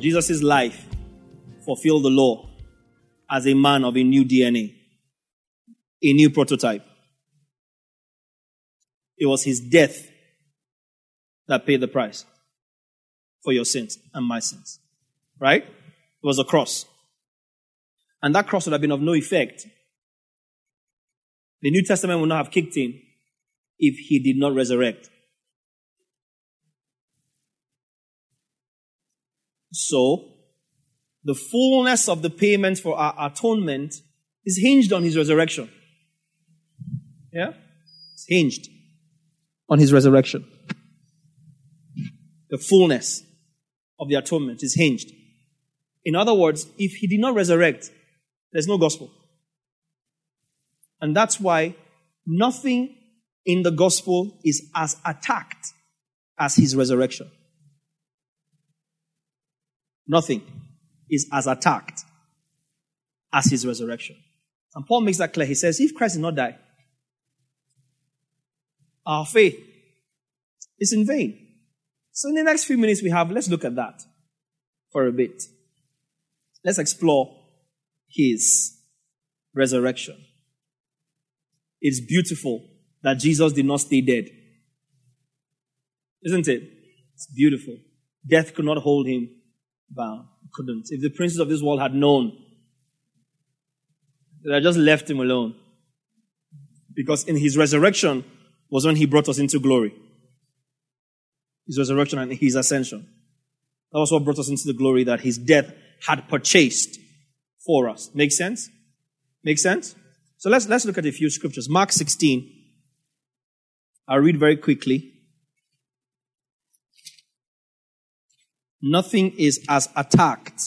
Jesus' life fulfilled the law as a man of a new DNA, a new prototype. It was his death that paid the price for your sins and my sins. Right? It was a cross. And that cross would have been of no effect. The New Testament would not have kicked in if he did not resurrect. So, the fullness of the payment for our atonement is hinged on his resurrection. Yeah? It's hinged on his resurrection. The fullness of the atonement is hinged. In other words, if he did not resurrect, there's no gospel. And that's why nothing in the gospel is as attacked as his resurrection. Nothing is as attacked as his resurrection. And Paul makes that clear. He says, if Christ did not die, our faith is in vain. So in the next few minutes we have, let's look at that for a bit. Let's explore his resurrection. It's beautiful that Jesus did not stay dead. Isn't it? It's beautiful. Death could not hold him bound. Couldn't. If the princes of this world had known, they had just left him alone. Because in his resurrection was when he brought us into glory. His resurrection and his ascension. That was what brought us into the glory that his death had purchased for us. Make sense? Make sense? So let's, let's look at a few scriptures. Mark 16. I'll read very quickly. Nothing is as attacked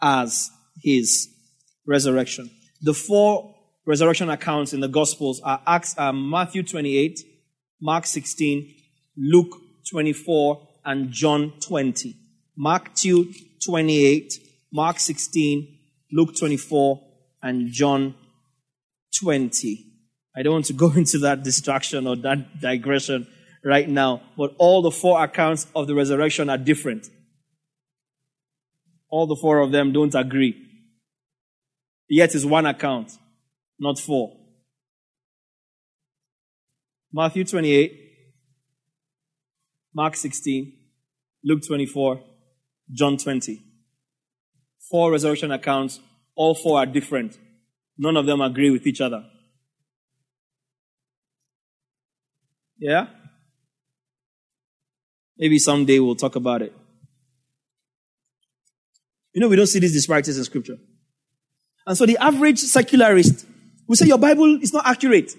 as his resurrection. The four resurrection accounts in the Gospels are Acts, uh, Matthew 28, Mark 16, Luke 24, and John 20. Mark 2, 28, Mark 16, Luke 24, and John 20. I don't want to go into that distraction or that digression right now, but all the four accounts of the resurrection are different. All the four of them don't agree. Yet it's one account, not four. Matthew 28, Mark 16, Luke 24, John 20. Four resurrection accounts, all four are different. None of them agree with each other. Yeah? Maybe someday we'll talk about it. You know, we don't see these disparities in scripture. And so the average secularist will say your Bible is not accurate.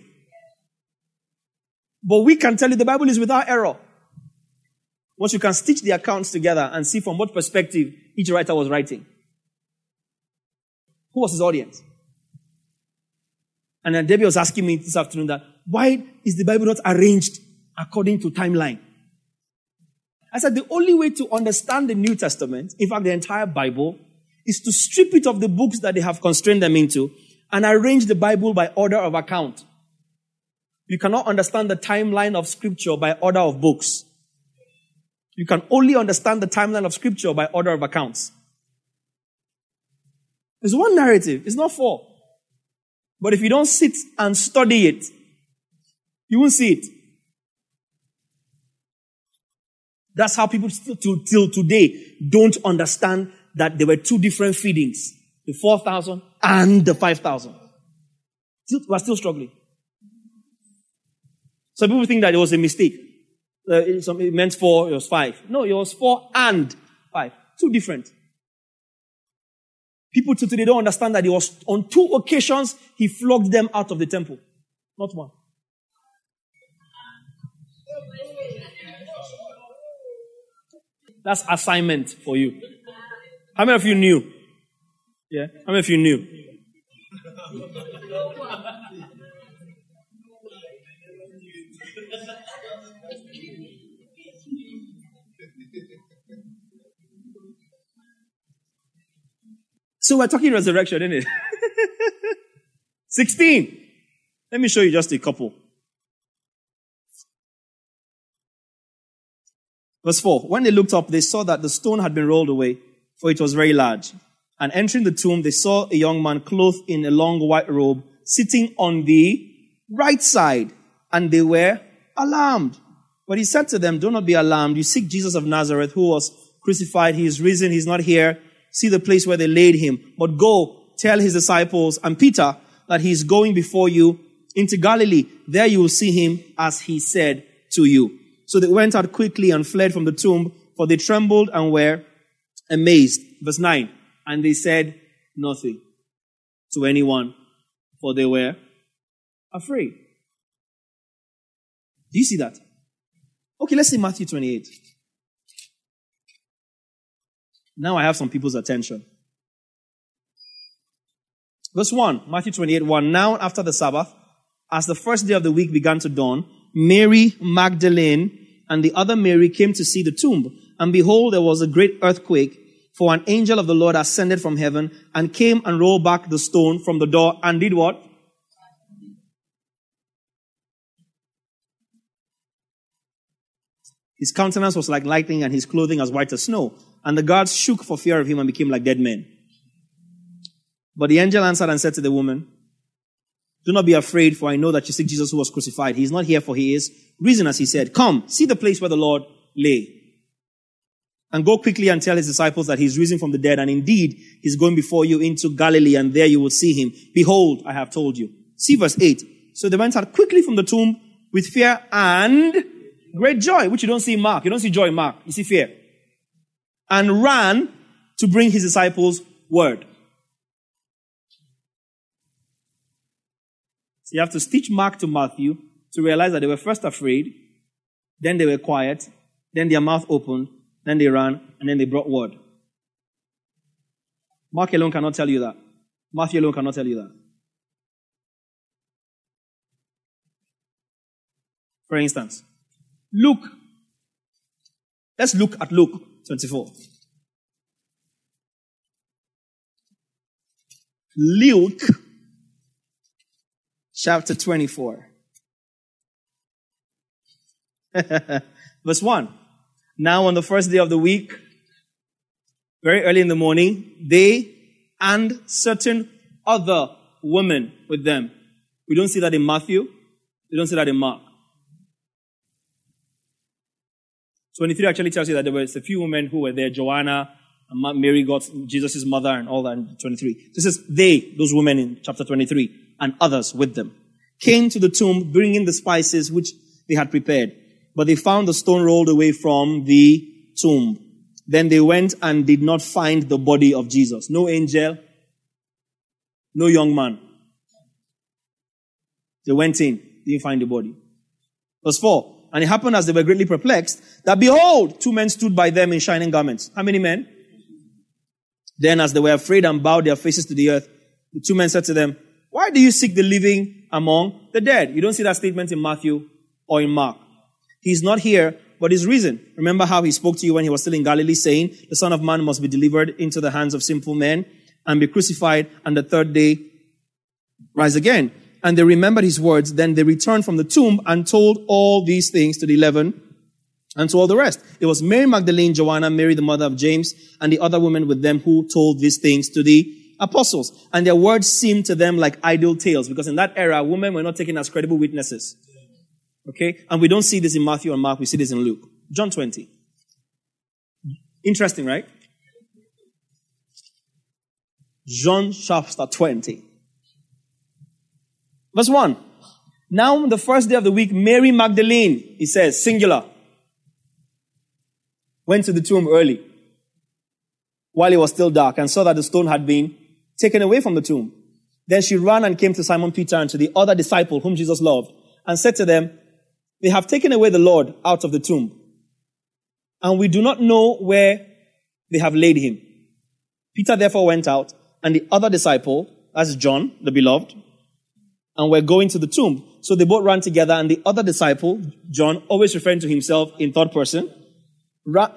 But we can tell you the Bible is without error. Once you can stitch the accounts together and see from what perspective each writer was writing. Who was his audience? And then Debbie was asking me this afternoon that why is the Bible not arranged according to timeline? I said the only way to understand the New Testament, in fact, the entire Bible, is to strip it of the books that they have constrained them into and arrange the Bible by order of account. You cannot understand the timeline of scripture by order of books. You can only understand the timeline of scripture by order of accounts. There's one narrative. It's not four. But if you don't sit and study it, you won't see it. That's how people still till, till today don't understand that there were two different feedings. The 4,000 and the 5,000. We're still struggling. Some people think that it was a mistake. Uh, it meant four, it was five. No, it was four and five. Two different. People till today don't understand that it was on two occasions he flogged them out of the temple. Not one. That's assignment for you. How many of you knew? Yeah? How many of you knew? So we're talking resurrection, isn't it? 16. Let me show you just a couple. Verse 4. When they looked up, they saw that the stone had been rolled away, for it was very large. And entering the tomb, they saw a young man clothed in a long white robe, sitting on the right side, and they were alarmed. But he said to them, Do not be alarmed. You seek Jesus of Nazareth, who was crucified. He is risen. He's not here. See the place where they laid him. But go, tell his disciples and Peter that he is going before you into Galilee. There you will see him as he said to you. So they went out quickly and fled from the tomb, for they trembled and were amazed. Verse 9. And they said nothing to anyone, for they were afraid. Do you see that? Okay, let's see Matthew 28. Now I have some people's attention. Verse 1, Matthew 28, 1. Now after the Sabbath, as the first day of the week began to dawn, Mary Magdalene and the other Mary came to see the tomb. And behold, there was a great earthquake, for an angel of the Lord ascended from heaven and came and rolled back the stone from the door and did what? His countenance was like lightning and his clothing as white as snow. And the guards shook for fear of him and became like dead men. But the angel answered and said to the woman, Do not be afraid, for I know that you seek Jesus who was crucified. He is not here, for he is risen, as he said. Come, see the place where the Lord lay. And go quickly and tell his disciples that he is risen from the dead, and indeed he's going before you into Galilee, and there you will see him. Behold, I have told you. See verse 8. So they went out quickly from the tomb with fear and great joy, which you don't see in Mark. You don't see joy in Mark. You see fear. And ran to bring his disciples word. So you have to stitch Mark to Matthew to realize that they were first afraid, then they were quiet, then their mouth opened, then they ran, and then they brought word. Mark alone cannot tell you that. Matthew alone cannot tell you that. For instance, Luke. Let's look at Luke 24. Luke chapter 24. Verse 1. Now on the first day of the week, very early in the morning, they and certain other women with them. We don't see that in Matthew. We don't see that in Mark. 23 actually tells you that there was a few women who were there, Joanna, Mary got Jesus' mother and all that in 23. This is they, those women in chapter 23, and others with them, came to the tomb bringing the spices which they had prepared. But they found the stone rolled away from the tomb. Then they went and did not find the body of Jesus. No angel, no young man. They went in, didn't find the body. Verse 4. And it happened as they were greatly perplexed that behold, two men stood by them in shining garments. How many men? Then as they were afraid and bowed their faces to the earth, the two men said to them, why do you seek the living among the dead? You don't see that statement in Matthew or in Mark. He's not here, but he's reason. Remember how he spoke to you when he was still in Galilee saying, the son of man must be delivered into the hands of sinful men and be crucified and the third day rise again and they remembered his words. Then they returned from the tomb and told all these things to the eleven and to all the rest. It was Mary Magdalene, Joanna, Mary the mother of James, and the other women with them who told these things to the apostles. And their words seemed to them like idle tales because in that era, women were not taken as credible witnesses. Okay? And we don't see this in Matthew and Mark, we see this in Luke. John 20. Interesting, right? John chapter 20. Verse 1. Now, on the first day of the week, Mary Magdalene, he says, singular, went to the tomb early while it was still dark and saw that the stone had been taken away from the tomb. Then she ran and came to Simon Peter and to the other disciple whom Jesus loved and said to them, They have taken away the Lord out of the tomb and we do not know where they have laid him. Peter therefore went out, and the other disciple, that's John, the beloved, and we're going to the tomb. So they both ran together, and the other disciple, John, always referring to himself in third person,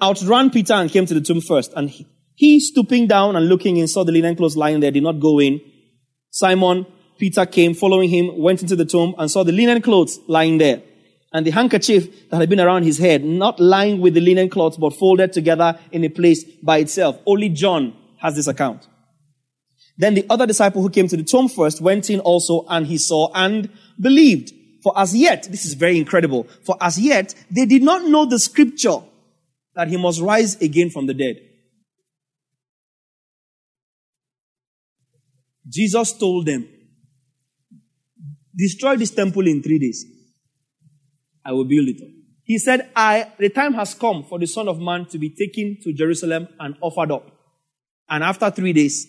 outran Peter and came to the tomb first. And he, he, stooping down and looking in, saw the linen clothes lying there, did not go in. Simon, Peter came, following him, went into the tomb and saw the linen clothes lying there. And the handkerchief that had been around his head, not lying with the linen cloths, but folded together in a place by itself. Only John has this account. Then the other disciple who came to the tomb first went in also and he saw and believed. For as yet, this is very incredible, for as yet, they did not know the scripture that he must rise again from the dead. Jesus told them, destroy this temple in three days. I will build it up. He said, I, the time has come for the son of man to be taken to Jerusalem and offered up. And after three days,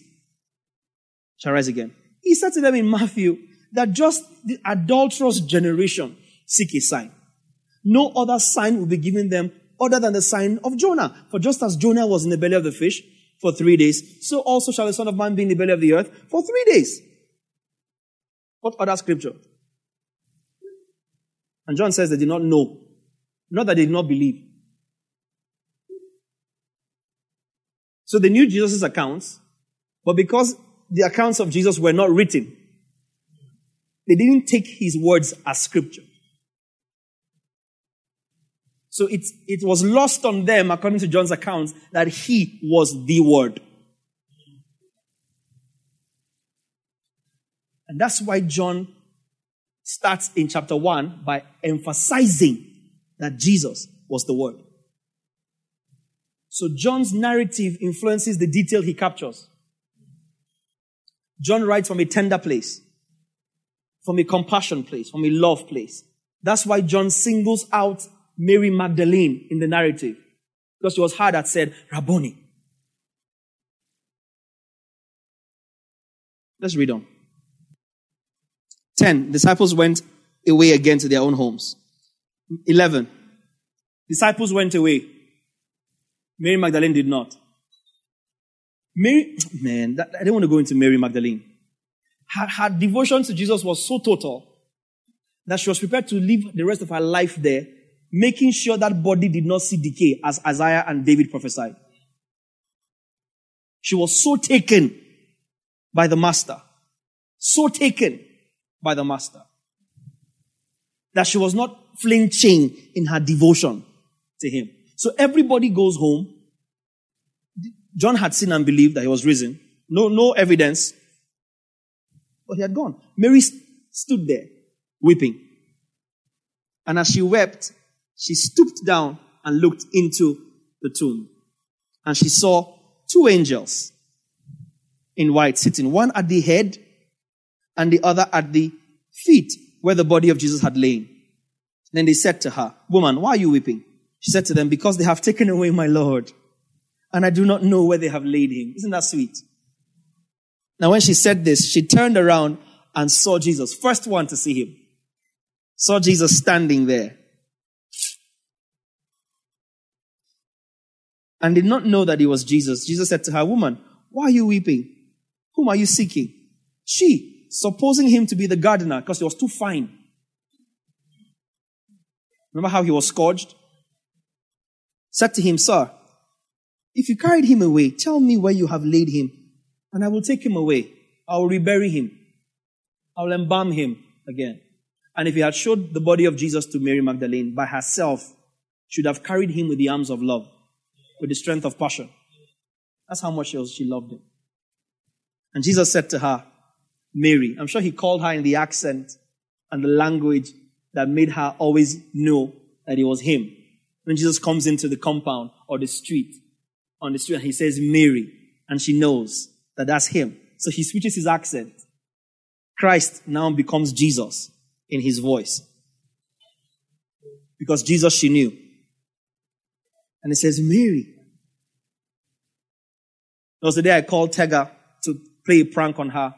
shall rise again. He said to them in Matthew that just the adulterous generation seek a sign. No other sign will be given them other than the sign of Jonah. For just as Jonah was in the belly of the fish for three days, so also shall the Son of Man be in the belly of the earth for three days. What other scripture? And John says they did not know. Not that they did not believe. So they knew Jesus' accounts, but because the accounts of Jesus were not written, they didn't take his words as scripture. So it, it was lost on them, according to John's accounts, that he was the word. And that's why John starts in chapter 1 by emphasizing that Jesus was the word. So John's narrative influences the detail he captures. John writes from a tender place, from a compassion place, from a love place. That's why John singles out Mary Magdalene in the narrative. Because she was her that said, Rabboni. Let's read on. 10. Disciples went away again to their own homes. 11. Disciples went away. Mary Magdalene did not. Mary, man, that, I don't want to go into Mary Magdalene. Her, her devotion to Jesus was so total that she was prepared to live the rest of her life there making sure that body did not see decay as Isaiah and David prophesied. She was so taken by the master, so taken by the master, that she was not flinching in her devotion to him. So everybody goes home. John had seen and believed that he was risen. No, no evidence. But he had gone. Mary stood there weeping. And as she wept, she stooped down and looked into the tomb. And she saw two angels in white sitting, one at the head and the other at the feet where the body of Jesus had lain. Then they said to her, Woman, why are you weeping? She said to them, Because they have taken away my Lord, and I do not know where they have laid him. Isn't that sweet? Now, when she said this, she turned around and saw Jesus, first one to see him. Saw Jesus standing there. And did not know that it was Jesus. Jesus said to her, Woman, why are you weeping? Whom are you seeking? She, supposing him to be the gardener because he was too fine. Remember how he was scourged? Said to him, Sir, if you carried him away, tell me where you have laid him, and I will take him away. I will rebury him. I will embalm him again. And if he had showed the body of Jesus to Mary Magdalene by herself, should have carried him with the arms of love with the strength of passion. That's how much she, loved him. And Jesus said to her, Mary. I'm sure he called her in the accent and the language that made her always know that it was him. When Jesus comes into the compound or the street, on the street, and he says Mary, and she knows that that's him. So he switches his accent. Christ now becomes Jesus in his voice. Because Jesus she knew. And it says, Mary. There was a day I called Tega to play a prank on her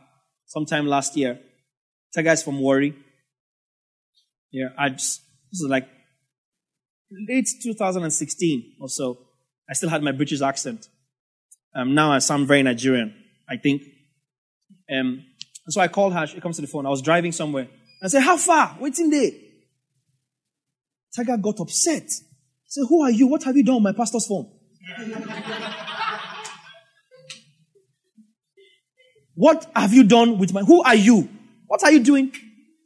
sometime last year. Tega is from Warri. Yeah, I just, this is like late 2016 or so. I still had my British accent. Um, now I sound very Nigerian, I think. Um, so I called her. She comes to the phone. I was driving somewhere. I said, How far? Waiting there. Tega got upset. Said, Who are you? What have you done on my pastor's phone? what have you done with my. Who are you? What are you doing?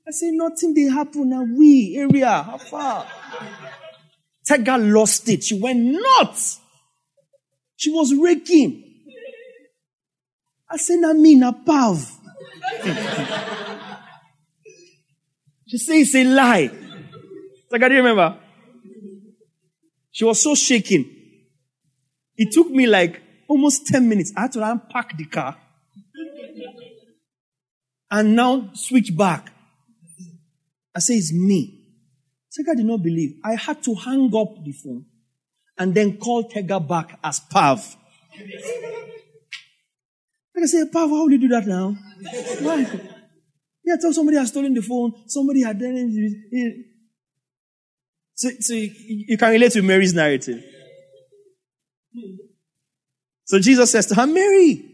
I say, Nothing they happen now. We area. How far? Tega lost it. She went nuts. She was raking. I said, na me, na pav. she said it's a lie. Like, I remember. She was so shaken. It took me like almost 10 minutes. I had to unpack the car and now switch back. I say, it's me. Tega did not believe. I had to hang up the phone and then call Tega back as Pav. I say, Pav, how will you do that now? Why? Yeah, tell somebody has stolen the phone, somebody had done it. So, so you can relate to Mary's narrative. So Jesus says to her, Mary.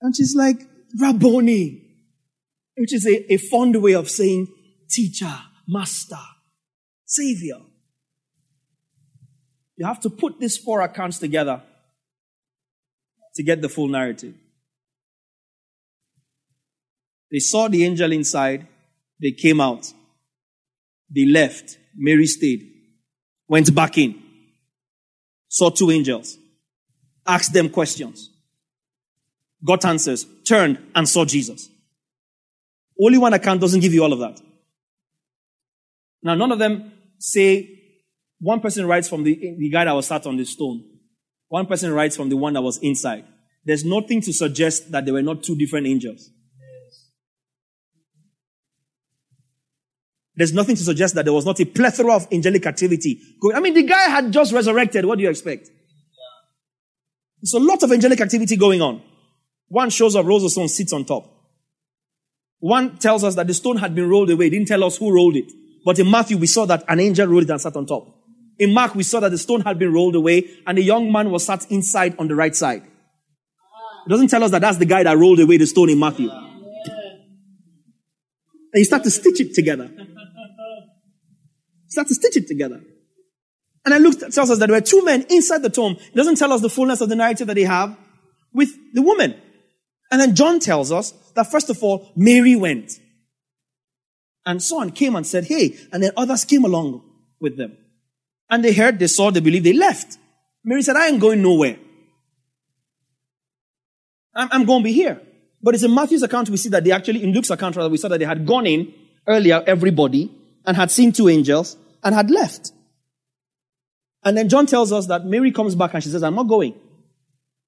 And she's like, Rabboni, which is a, a fond way of saying teacher, master. Savior. You have to put these four accounts together to get the full narrative. They saw the angel inside, they came out, they left, Mary stayed, went back in, saw two angels, asked them questions, got answers, turned and saw Jesus. Only one account doesn't give you all of that. Now, none of them say one person writes from the, the guy that was sat on the stone. One person writes from the one that was inside. There's nothing to suggest that there were not two different angels. There's nothing to suggest that there was not a plethora of angelic activity going. I mean, the guy had just resurrected. What do you expect? There's a lot of angelic activity going on. One shows up, rolls the stone, sits on top. One tells us that the stone had been rolled away. He didn't tell us who rolled it. But in Matthew, we saw that an angel rolled it and sat on top. In Mark, we saw that the stone had been rolled away and the young man was sat inside on the right side. It doesn't tell us that that's the guy that rolled away the stone in Matthew. And you start to stitch it together. Start to stitch it together. And then Luke tells us that there were two men inside the tomb. It doesn't tell us the fullness of the narrative that they have with the woman. And then John tells us that first of all, Mary went and so on came and said, Hey, and then others came along with them. And they heard, they saw, they believed, they left. Mary said, I ain't going nowhere. I'm, I'm going to be here. But it's in Matthew's account we see that they actually, in Luke's account rather, we saw that they had gone in earlier, everybody, and had seen two angels and had left. And then John tells us that Mary comes back and she says, I'm not going.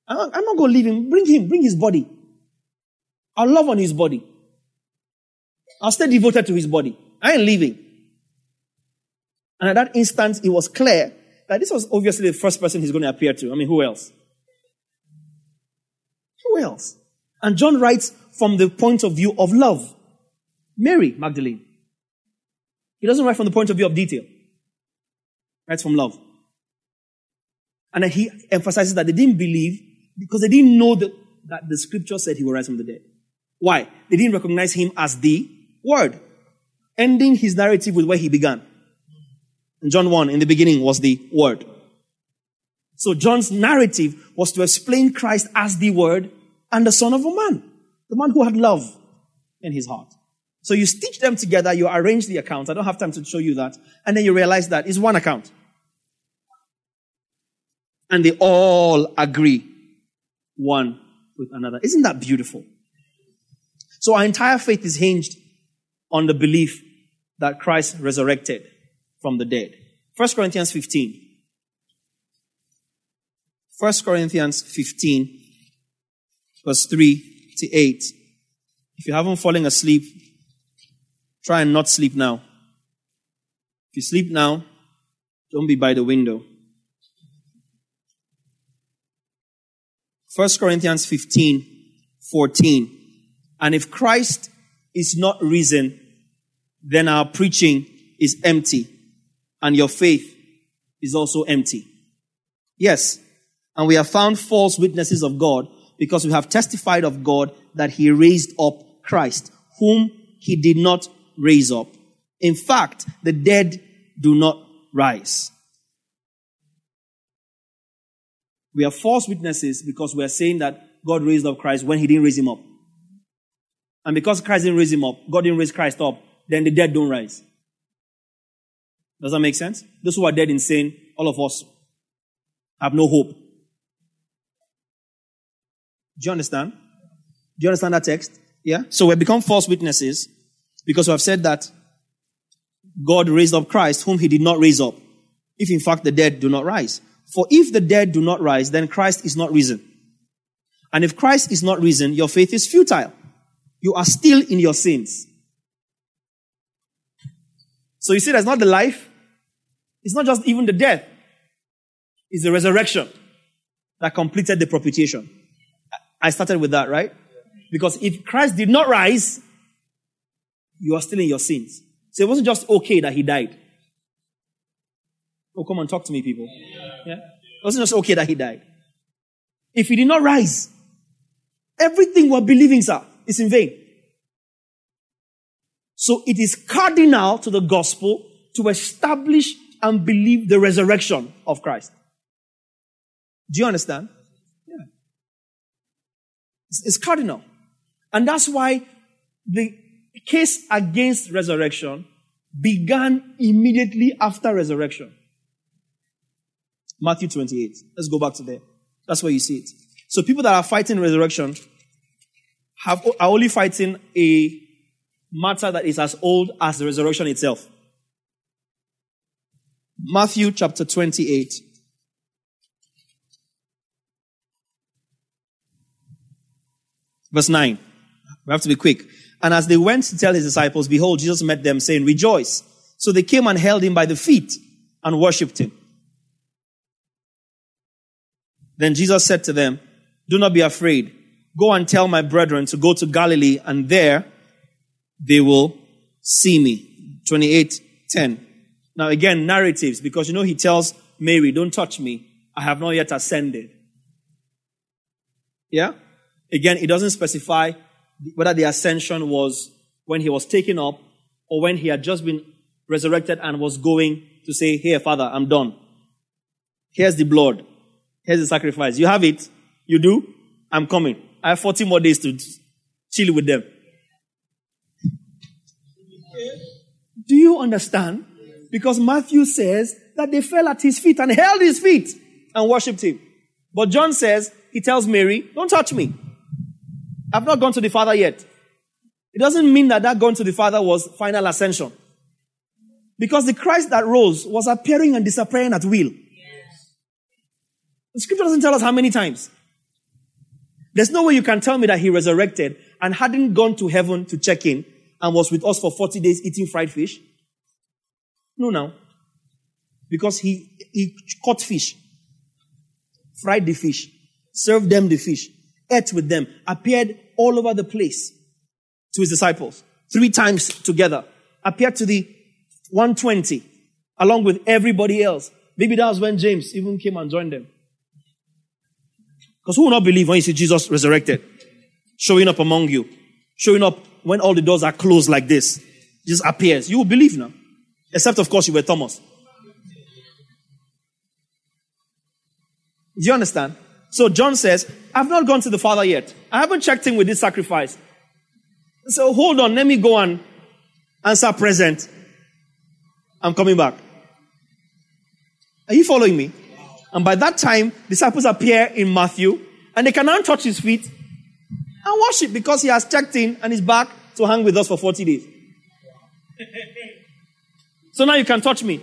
I'm not, going to leave him. Bring him. Bring his body. I'll love on his body. I'll stay devoted to his body. I ain't leaving. And at that instant, it was clear that this was obviously the first person he's going to appear to. I mean, who else? Who else? And John writes from the point of view of love. Mary Magdalene. He doesn't write from the point of view of detail. Writes from love. And then he emphasizes that they didn't believe because they didn't know that, that the scripture said he will rise from the dead. Why? They didn't recognize him as the word, ending his narrative with where he began. In John 1, in the beginning was the word. So John's narrative was to explain Christ as the word and the son of a man, the man who had love in his heart. So you stitch them together, you arrange the accounts. I don't have time to show you that. And then you realize that it's one account. And they all agree one with another. Isn't that beautiful? So our entire faith is hinged on the belief that Christ resurrected from the dead. 1 Corinthians 15. 1 Corinthians 15, verse 3 to 8. If you haven't fallen asleep, try and not sleep now. If you sleep now, don't be by the window. 1 Corinthians 15, 14. And if Christ is not risen, then our preaching is empty and your faith is also empty. Yes. And we have found false witnesses of God because we have testified of God that he raised up Christ, whom he did not raise up. In fact, the dead do not rise. We are false witnesses because we are saying that God raised up Christ when he didn't raise him up. And because Christ didn't raise him up, God didn't raise Christ up, then the dead don't rise. Does that make sense? Those who are dead in sin, all of us have no hope. Do you understand? Do you understand that text? Yeah? So we become false witnesses because we have said that God raised up Christ whom he did not raise up. If in fact the dead do not rise. For if the dead do not rise, then Christ is not risen. And if Christ is not risen, your faith is futile. You are still in your sins. So you see, that's not the life. It's not just even the death. It's the resurrection that completed the propitiation. I started with that, right? Because if Christ did not rise, you are still in your sins. So it wasn't just okay that he died. Oh, come on, talk to me, people. Yeah? It wasn't just okay that he died. If he did not rise, everything we're believing, sir, is in vain. So it is cardinal to the gospel to establish and believe the resurrection of Christ. Do you understand? Yeah. It's, it's cardinal. And that's why the case against resurrection began immediately after resurrection. Matthew 28. Let's go back to there. That's where you see it. So people that are fighting resurrection have, are only fighting a matter that is as old as the resurrection itself. Matthew chapter 28. Verse 9. We have to be quick. And as they went to tell his disciples, behold, Jesus met them saying, rejoice. So they came and held him by the feet and worshipped him. Then Jesus said to them, do not be afraid. Go and tell my brethren to go to Galilee and there they will see me. 28, 10. Now again, narratives, because you know he tells Mary, don't touch me. I have not yet ascended. Yeah? Again, it doesn't specify whether the ascension was when he was taken up or when he had just been resurrected and was going to say, Here, Father, I'm done. Here's the blood. Here's the sacrifice. You have it. You do. I'm coming. I have 40 more days to chill with them. Do you understand? Because Matthew says that they fell at his feet and held his feet and worshipped him. But John says, he tells Mary, don't touch me. I've not gone to the Father yet. It doesn't mean that that going to the Father was final ascension. Because the Christ that rose was appearing and disappearing at will. The scripture doesn't tell us how many times. There's no way you can tell me that he resurrected and hadn't gone to heaven to check in and was with us for 40 days eating fried fish. No, now. Because he, he caught fish, fried the fish, served them the fish, ate with them, appeared all over the place to his disciples, three times together, appeared to the 120 along with everybody else. Maybe that was when James even came and joined them. Because who will not believe when you see Jesus resurrected? Showing up among you. Showing up when all the doors are closed like this. Just appears. You will believe now. Except, of course, you were Thomas. Do you understand? So John says, I've not gone to the Father yet. I haven't checked in with this sacrifice. So hold on, let me go and answer present. I'm coming back. Are you following me? And by that time, disciples appear in Matthew and they can now touch his feet and worship because he has checked in and is back to hang with us for 40 days. So now you can touch me.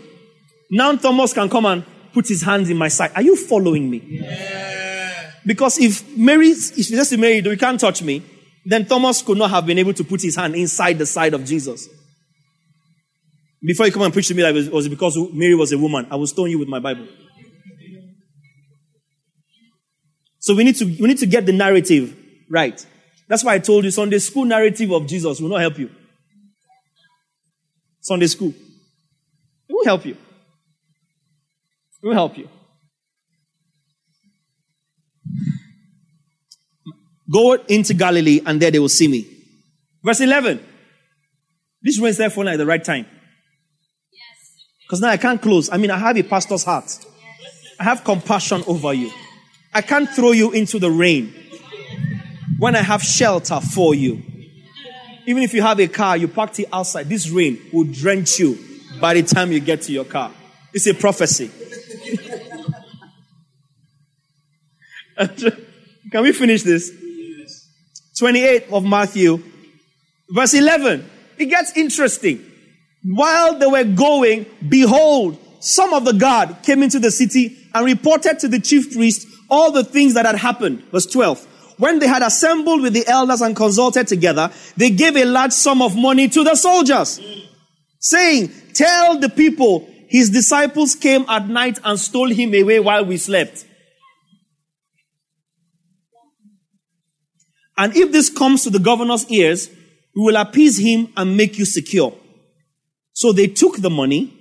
Now Thomas can come and put his hands in my side. Are you following me? Yeah. Because if Mary, if you just Mary, you can't touch me, then Thomas could not have been able to put his hand inside the side of Jesus. Before you come and preach to me that it was, because Mary was a woman, I will stone you with my Bible. So we need to, we need to get the narrative right. That's why I told you Sunday school narrative of Jesus will not help you. Sunday school. It won't help you. Let me help you. Go into Galilee, and there they will see me. Verse 11. This rain there falling at the right time. Because now I can't close. I mean, I have a pastor's heart. I have compassion over you. I can't throw you into the rain when I have shelter for you. Even if you have a car, you parked it outside, this rain will drench you by the time you get to your car. It's a prophecy. Can we finish this? 28 of Matthew, verse 11. It gets interesting. While they were going, behold, some of the guard came into the city and reported to the chief priest all the things that had happened. Verse 12. When they had assembled with the elders and consulted together, they gave a large sum of money to the soldiers, saying, Tell the people his disciples came at night and stole him away while we slept. And if this comes to the governor's ears, we will appease him and make you secure. So they took the money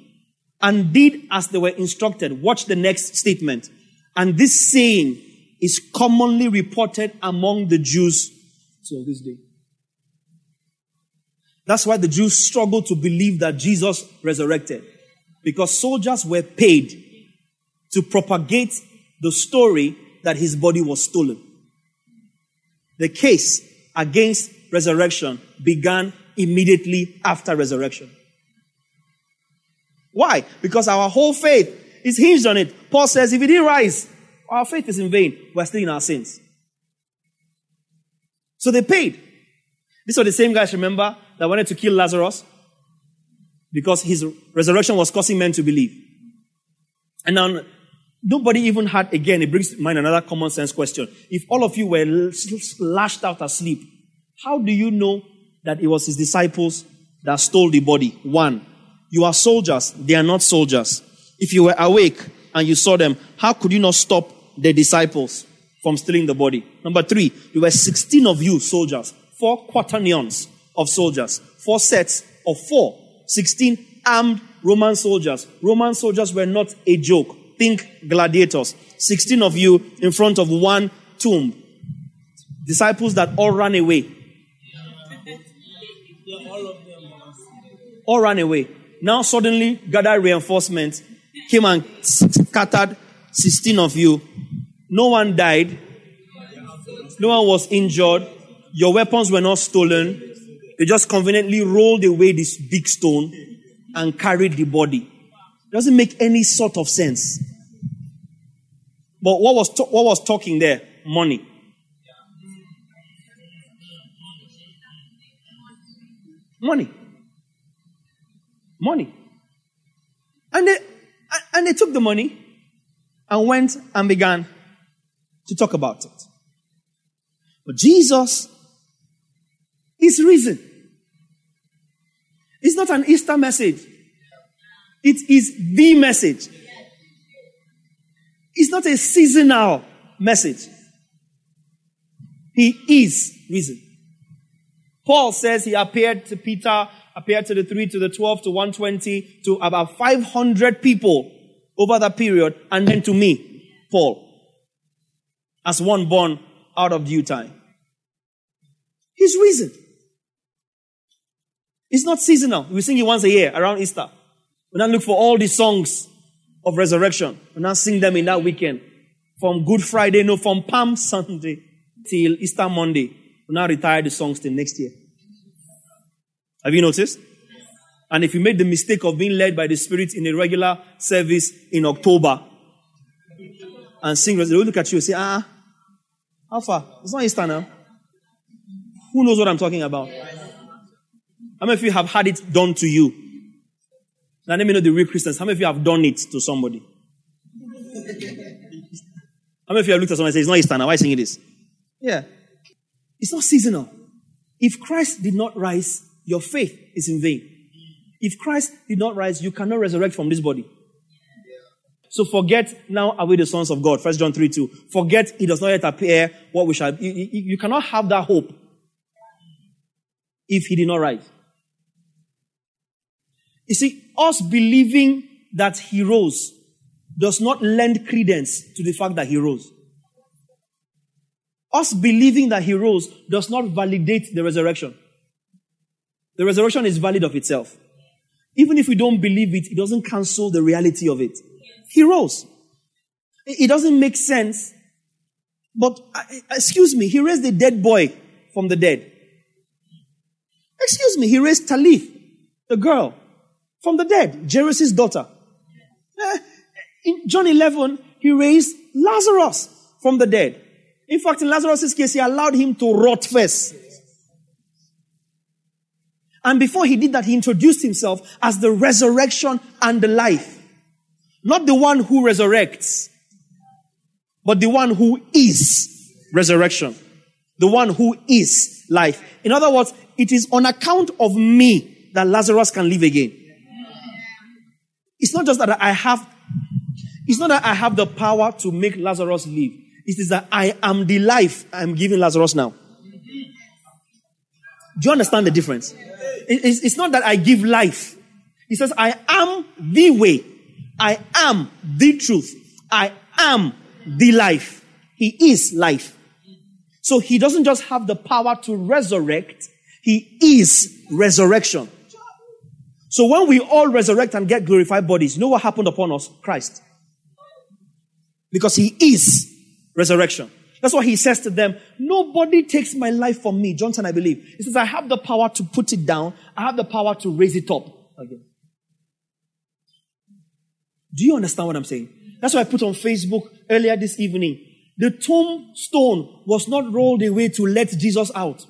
and did as they were instructed. Watch the next statement. And this saying is commonly reported among the Jews till this day. That's why the Jews struggle to believe that Jesus resurrected. Because soldiers were paid to propagate the story that his body was stolen. The case against resurrection began immediately after resurrection. Why? Because our whole faith is hinged on it. Paul says, if he didn't rise, our faith is in vain. We're still in our sins. So they paid. These are the same guys, remember, that wanted to kill Lazarus because his resurrection was causing men to believe. And now, nobody even had, again, it brings to mind another common sense question. If all of you were lashed out asleep, how do you know that it was his disciples that stole the body? One, you are soldiers, they are not soldiers. If you were awake and you saw them, how could you not stop the disciples from stealing the body? Number three, there were 16 of you soldiers, four quaternions of soldiers, four sets of four, 16 armed Roman soldiers. Roman soldiers were not a joke. Think gladiators. 16 of you in front of one tomb. Disciples that all ran away. All ran away. Now suddenly gathered reinforcements came and scattered 16 of you. No one died. No one was injured. Your weapons were not stolen. They just conveniently rolled away this big stone and carried the body. It doesn't make any sort of sense. But what was, to- what was talking there? Money. Money. Money. And they, and they took the money and went and began to talk about it. But Jesus is risen. It's not an Easter message. It is the message. It's not a seasonal message. He is risen. Paul says he appeared to Peter appeared to the 3, to the 12, to 120, to about 500 people over that period, and then to me, Paul, as one born out of due time. He's risen. It's not seasonal. We sing it once a year around Easter. We now look for all these songs of resurrection. We now sing them in that weekend. From Good Friday, no, from Palm Sunday till Easter Monday. We now retire the songs till next year. Have you noticed? And if you made the mistake of being led by the Spirit in a regular service in October and sing, they will look at you and say, ah, how far? It's not Easter now. Who knows what I'm talking about? How many of you have had it done to you? Now let me know the real Christians. How many of you have done it to somebody? How many of you have looked at someone and said, It's not Easter now, why are you singing this? Yeah. It's not seasonal. If Christ did not rise, your faith is in vain. If Christ did not rise, you cannot resurrect from this body. So forget now are we the sons of God. First John 3 2. Forget it does not yet appear what we shall. You, you, you cannot have that hope if he did not rise. You see, us believing that he rose does not lend credence to the fact that he rose. Us believing that he rose does not validate the resurrection. The resurrection is valid of itself. Even if we don't believe it, it doesn't cancel the reality of it. He rose. It doesn't make sense. But, uh, excuse me, he raised a dead boy from the dead. Excuse me, he raised Talitha, the girl, from the dead, Jairus' daughter. Uh, in John 11, he raised Lazarus from the dead. In fact, in Lazarus' case, he allowed him to rot first. And before he did that, he introduced himself as the resurrection and the life. Not the one who resurrects, but the one who is resurrection. The one who is life. In other words, it is on account of me that Lazarus can live again. It's not just that I have, it's not that I have the power to make Lazarus live. It is that I am the life I'm giving Lazarus now. Do you understand the difference? It's not that I give life. He says, I am the way. I am the truth. I am the life. He is life. So he doesn't just have the power to resurrect, he is resurrection. So when we all resurrect and get glorified bodies, you know what happened upon us? Christ. Because he is resurrection. That's why he says to them, Nobody takes my life from me. John 10, I believe. He says, I have the power to put it down, I have the power to raise it up again. Do you understand what I'm saying? That's why I put on Facebook earlier this evening. The tombstone was not rolled away to let Jesus out.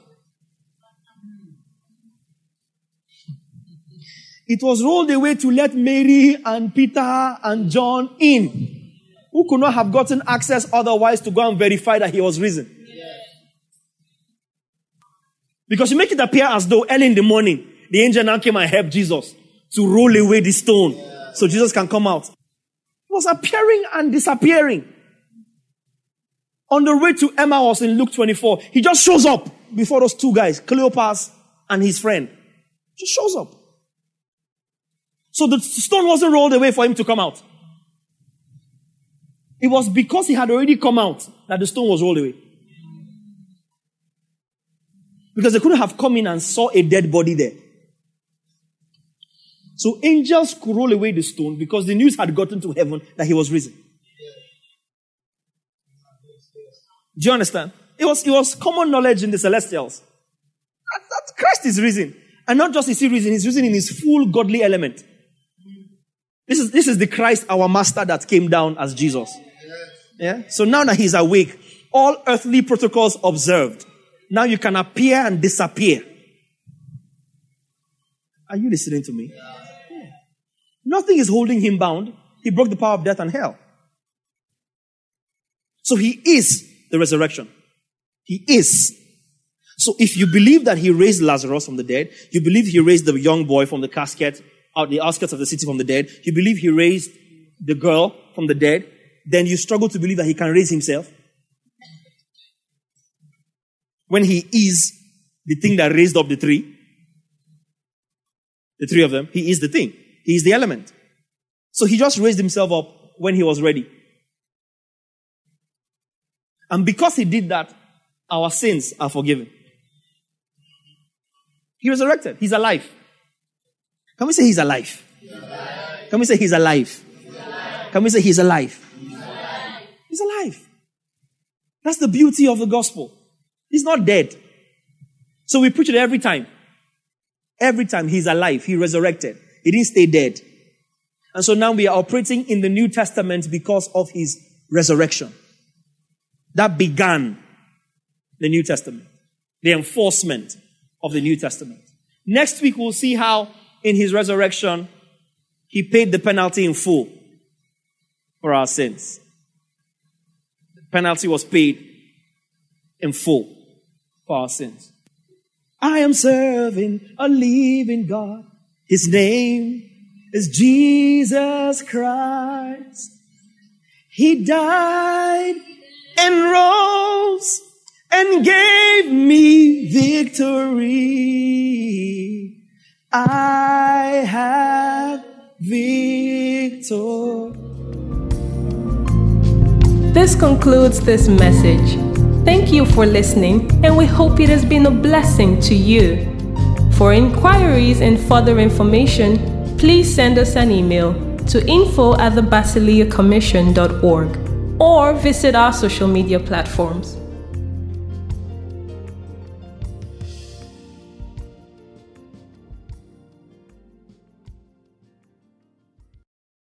It was rolled away to let Mary and Peter and John in who could not have gotten access otherwise to go and verify that he was risen. Because you make it appear as though early in the morning, the angel now came and helped Jesus to roll away the stone so Jesus can come out. He was appearing and disappearing. On the way to Emmaus in Luke 24, he just shows up before those two guys, Cleopas and his friend. Just shows up. So the stone wasn't rolled away for him to come out. It was because he had already come out that the stone was rolled away. Because they couldn't have come in and saw a dead body there. So angels could roll away the stone because the news had gotten to heaven that he was risen. Do you understand? It was, it was common knowledge in the celestials. That, that Christ is risen. And not just is he risen, he's risen in his full godly element. This is, this is the Christ, our master, that came down as Jesus. Yeah? So now that he's awake, all earthly protocols observed. Now you can appear and disappear. Are you listening to me? Yeah. Nothing is holding him bound. He broke the power of death and hell. So he is the resurrection. He is. So if you believe that he raised Lazarus from the dead, you believe he raised the young boy from the casket, out the outskirts of the city from the dead, you believe he raised the girl from the dead, then you struggle to believe that he can raise himself. When he is the thing that raised up the three, the three of them, he is the thing. He is the element. So he just raised himself up when he was ready. And because he did that, our sins are forgiven. He resurrected. He's alive. Can we say he's alive? Can we say he's alive? Can we say he's alive? He's alive. That's the beauty of the gospel. He's not dead. So we preach it every time. Every time he's alive, he resurrected. He didn't stay dead. And so now we are operating in the New Testament because of his resurrection. That began the New Testament, the enforcement of the New Testament. Next week, we'll see how in his resurrection, he paid the penalty in full for our sins The penalty was paid in full for our sins. I am serving a living God. His name is Jesus Christ. He died and rose and gave me victory. I have victory. This concludes this message. Thank you for listening, and we hope it has been a blessing to you. For inquiries and further information, please send us an email to info at thebasileacommission.org or visit our social media platforms.